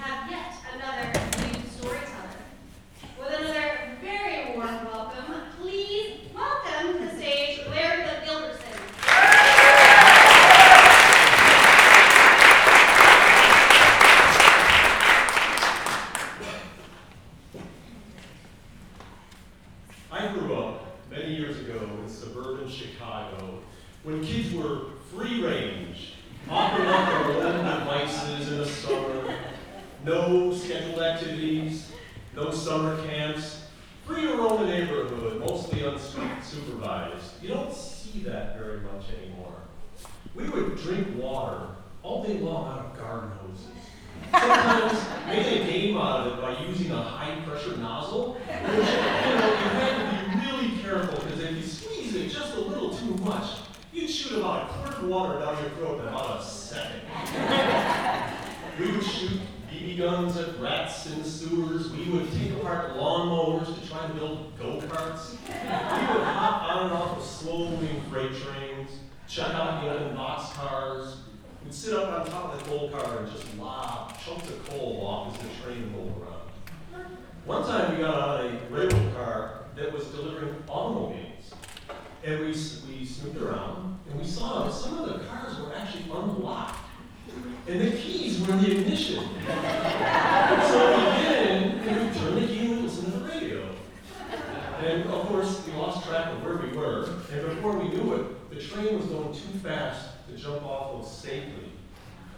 have yet another new storyteller. With another very warm welcome, please welcome to the stage Larry Gilbertson. I grew up many years ago in suburban Chicago when kids were free range, offering up their own devices in the summer, no scheduled activities, no summer camps, free to roam the neighborhood, mostly unsupervised. You don't see that very much anymore. We would drink water all day long out of garden hoses. Sometimes make a game out of it by using a high pressure nozzle, which you know you had to be really careful because if you squeeze it just a little too much, you'd shoot about a quart of water down your throat in about a second. we would shoot BB guns at rats in sewers. We would take apart lawnmowers to try to build go-karts. We would hop on and off of slow-moving freight trains, check out the open boxcars, We'd sit up on top of the coal car and just lob chunks of coal off as the train rolled around. One time we got on a railroad car that was delivering automobiles. And we, we snooped around and we saw that some of the cars were actually unlocked. And the in the ignition. so we get in and we turn the key and we listen to the radio. And of course, we lost track of where we were, and before we knew it, the train was going too fast to jump off of safely.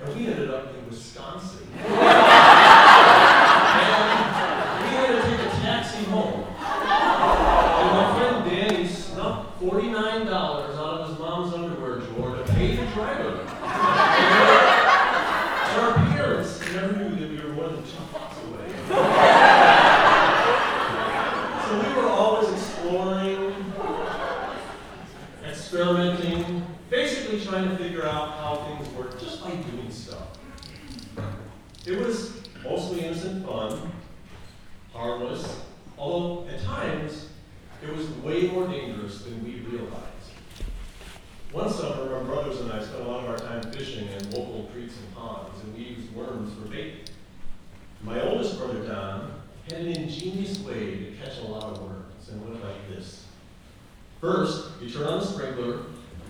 And we ended up in Wisconsin. and we had to take a taxi home. And my friend Danny snuck $49 out of his mom's underwear drawer to pay the driver. And our parents never knew that we were more than two blocks away. So we were always exploring, experimenting, basically trying to figure out how things work just by doing stuff. It was mostly innocent fun, harmless, although at times it was way more dangerous than we realized. One summer, our brothers and I spent a lot of our time fishing in local creeks and ponds, and we used worms for bait. My oldest brother, Don, had an ingenious way to catch a lot of worms, and went like this. First, you turn on the sprinkler,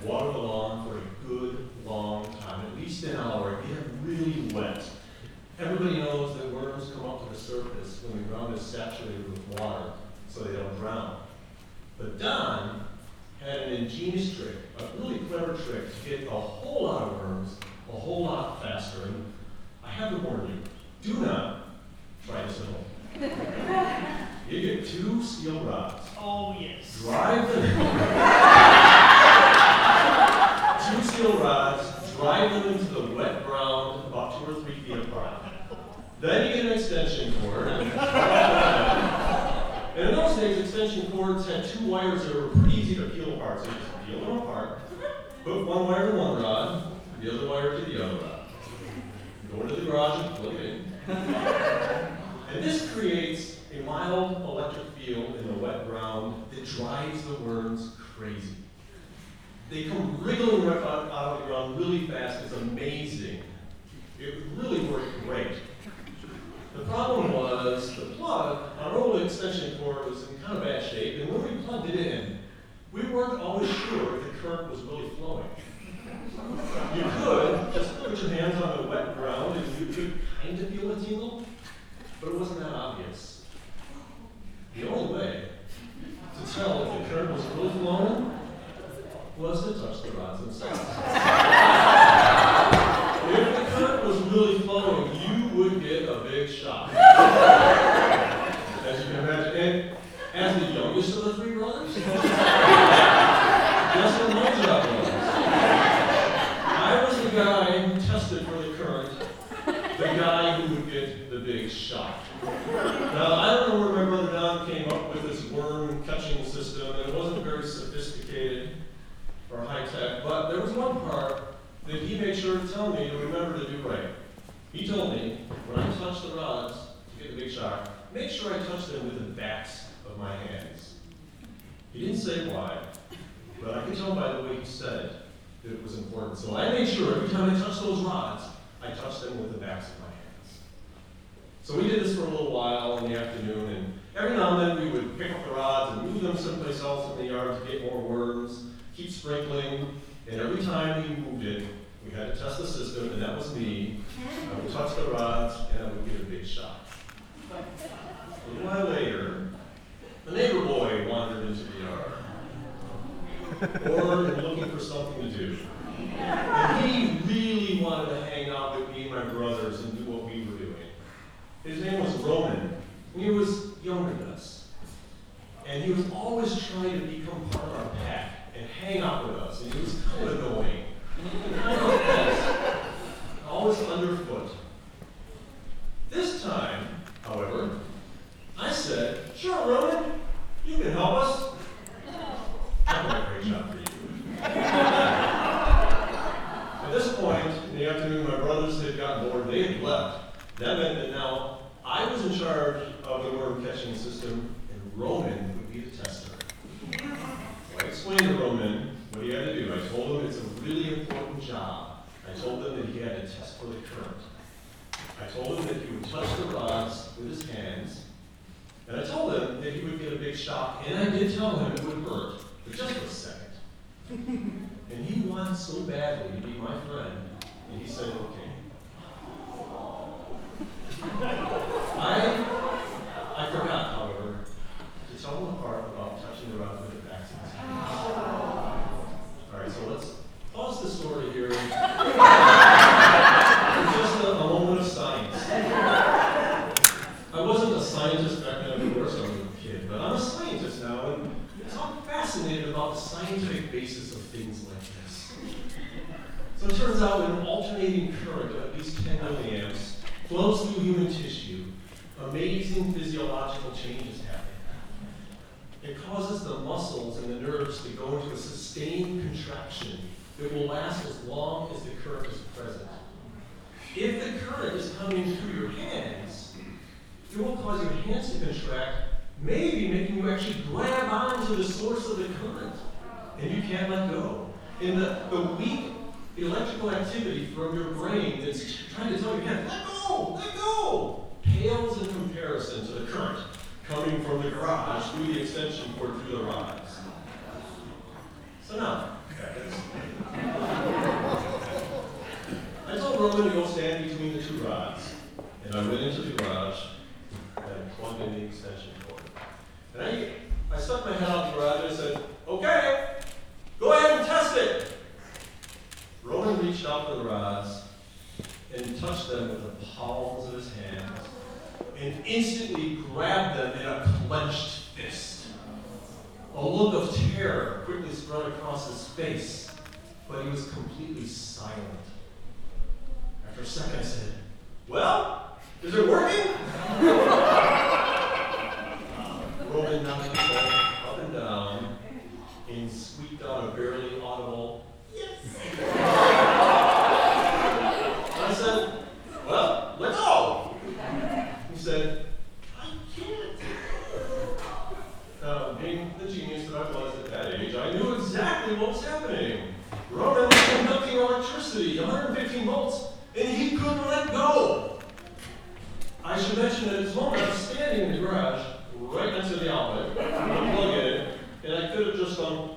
water the lawn for a good long time, at least an hour, get really wet. Everybody knows that worms come up to the surface when the ground is saturated with water, so they don't drown. But Don had an ingenious trick, a really clever trick to get a whole lot of worms a whole lot faster. And I have to warn you, do not try this at home. You get two steel rods, Oh, yes. drive them. two steel rods, drive them into the wet ground two or three. Then you get an extension cord. And, in those days, extension cords had two wires that were pretty easy to peel apart. So you just peel them apart, hook one wire to one rod, the other wire to the other rod. Go into the garage and plug it in. And this creates a mild electric field in the wet ground that drives the worms crazy. They come wriggling right out, out of the ground really fast. It's amazing. It really worked great. The problem was the plug, our old extension cord was in kind of bad shape, and when we plugged it in, we weren't always sure if the current was really flowing. You could just put your hands on the wet ground and you could kind of feel a tingle, but it wasn't that obvious. The only way to tell if the current was really flowing was to touch the rods themselves. if the current was really flowing, you would get a big shock. As you And as the youngest of the three brothers, guess what my job was? I was the guy who tested for the current, the guy who would get the big shock. Now, I don't know where my brother Don came up with this worm catching system, and it wasn't very sophisticated or high tech, but there was one part that he made sure to tell me to remember to do right. He told me, when I touch the rods get the big shock, make sure I touch them with the backs of my hands. He didn't say why, but I could tell by the way he said it that it was important. So I made sure every time I touched those rods, I touched them with the backs of my hands. So we did this for a little while in the afternoon, and every now and then we would pick up the rods and move them someplace else in the yard to get more worms, keep sprinkling, and every time we moved it, we had to test the system, and that was me. I would touch the rods, and I would get a big shock. A while later, the neighbor boy wandered into the yard, bored looking for something to do. And he really wanted to hang out with me and my brothers and do what we were doing. His name was Roman, and he was younger than us. And he was always trying to become part of our pack and hang out with us, and he was kind of annoying. Always underfoot. This time, however, said, Sure, Roman, you can help us. A great job for you. At this point in the afternoon, my brothers had gotten bored, they had left. That meant that now I was in charge of the worm catching system, and Roman would be the tester. So I explained to Roman what he had to do. I told him it's a really important job. I told him that he had to test for the current. I told him that he would touch the rods with his hands, and I told him that he would get a big shock, and I did tell him it would hurt, but just for a second. And he wanted so badly to be my friend, and he said, okay. I, I forgot, however, to tell him the part about touching the rod with the backs of his hands. All right, so let's pause the story here. for Just a, a moment of science. I wasn't a scientist back then, of course, I was a kid, but I'm a scientist now, and so I'm fascinated about the scientific basis of things like this. So it turns out an alternating current of at least 10 milliamps flows through human tissue, amazing physiological changes happen. It causes the muscles and the nerves to go into a sustained contraction that will last as long as the current is present. If the current is coming through your hands, it will cause your hands to contract, maybe making you actually grab onto the source of the current, and you can't let go. And the, the weak electrical activity from your brain that's trying to tell your hand, let go, let go, pales in comparison to the current coming from the garage through the extension cord through the rods. So now, I told Roman to go stand between the two rods, and I went into the garage and I plugged in the extension cord. And I, I stuck my head out the garage I said, okay, go ahead and test it. Roman reached out for the rods and touched them with the palms of his hands and instantly grabbed them in a clenched fist. A look of terror quickly spread across his face, but he was completely silent. After a second, I said, Well, is it working? Roman nodded his head up and down and squeaked out a barely audible, Yes. I said, Well, let go. He said, I can't. Uh, being the genius that I was at that age, I knew exactly what was happening. Roman was conducting electricity, 115 volts, and he couldn't let go. I should mention that at this moment I was standing in the garage, right next to the outlet, unplug it, and I could have just gone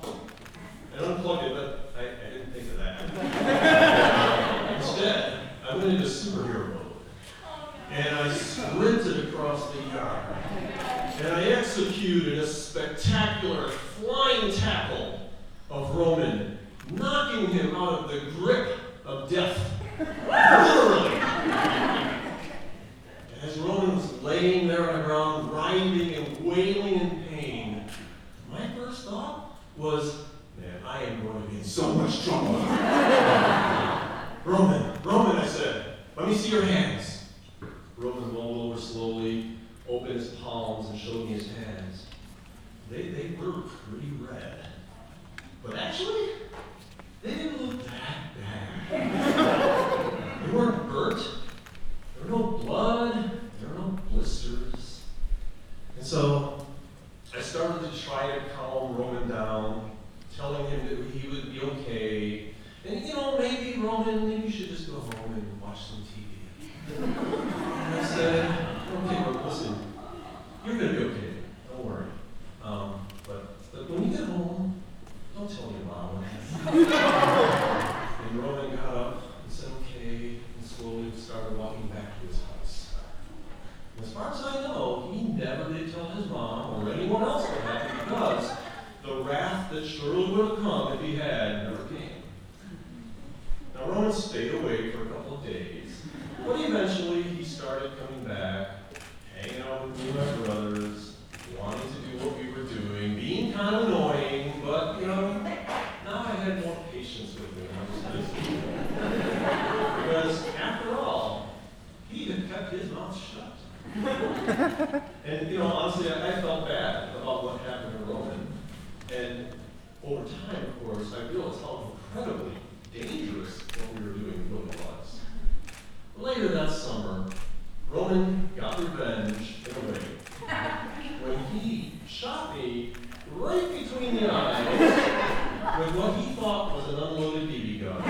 and unplugged it, but I, I didn't think of that. Instead, I went into superhero mode, and I sprinted across the yard, and I executed a spectacular flying tackle of Roman, knocking him out of the grip of death. Literally. As Roman was laying there on the ground, writhing and wailing in pain, my first thought was, man, I am going to be in so much trouble. Roman, Roman, I said, let me see your hands. Roman rolled over slowly, opened his palms, and showed me his hands. They, they were pretty red. But actually, they didn't look that bad. they weren't burnt. There were no blood. There were no blisters. And so I started to try to calm Roman down, telling him that he would be okay. And you know, maybe Roman, maybe you should just go home and watch some TV. And I said, to his house. As far as I know, he never did tell his mom or anyone else what happened because the wrath that surely would have come if he had never came. Roman stayed away for a couple of days, but eventually he started coming back, hanging out with me and my brothers, wanting to do what we were doing, being kind of annoying, but, you know, now I had more patience with him. Because, after all, he had kept his mouth shut. and, you know, honestly, I, I felt bad about what happened to Roman. And over time, of course, I realized how incredibly dangerous what we were doing really was. Later that summer, Roman got revenge in a way when he shot me right between the eyes with what he thought was an unloaded BB gun.